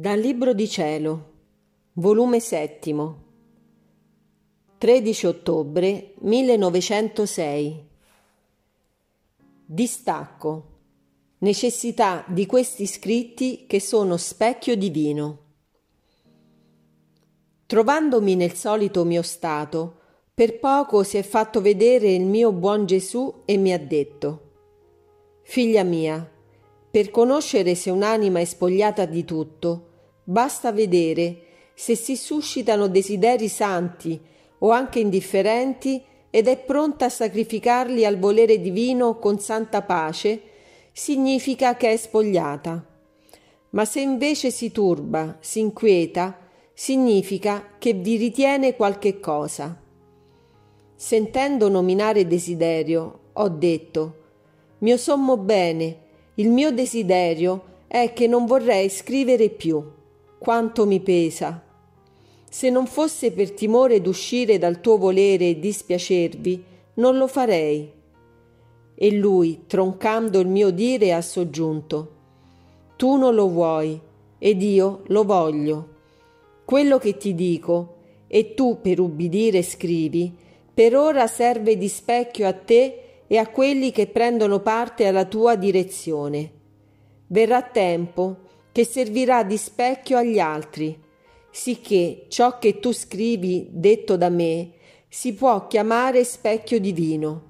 Dal Libro di Cielo, volume settimo, 13 ottobre 1906. Distacco. Necessità di questi scritti che sono specchio divino. Trovandomi nel solito mio stato, per poco si è fatto vedere il mio buon Gesù e mi ha detto, Figlia mia, per conoscere se un'anima è spogliata di tutto, Basta vedere se si suscitano desideri santi o anche indifferenti ed è pronta a sacrificarli al volere divino con santa pace, significa che è spogliata. Ma se invece si turba, si inquieta, significa che vi ritiene qualche cosa. Sentendo nominare desiderio, ho detto, mio sommo bene, il mio desiderio è che non vorrei scrivere più quanto mi pesa. Se non fosse per timore d'uscire dal tuo volere e dispiacervi, non lo farei. E lui, troncando il mio dire, ha soggiunto Tu non lo vuoi, ed io lo voglio. Quello che ti dico, e tu per ubbidire scrivi, per ora serve di specchio a te e a quelli che prendono parte alla tua direzione. Verrà tempo che servirà di specchio agli altri, sicché ciò che tu scrivi detto da me si può chiamare specchio divino.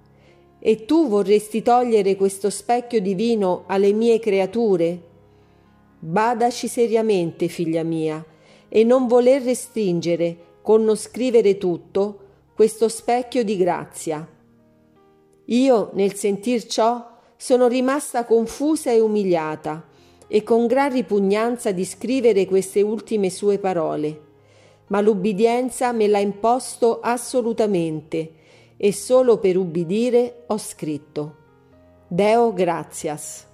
E tu vorresti togliere questo specchio divino alle mie creature? Badaci seriamente, figlia mia, e non voler restringere, con non scrivere tutto, questo specchio di grazia. Io, nel sentir ciò, sono rimasta confusa e umiliata, e con gran ripugnanza di scrivere queste ultime sue parole, ma l'ubbidienza me l'ha imposto assolutamente e solo per ubbidire ho scritto. Deo gratias.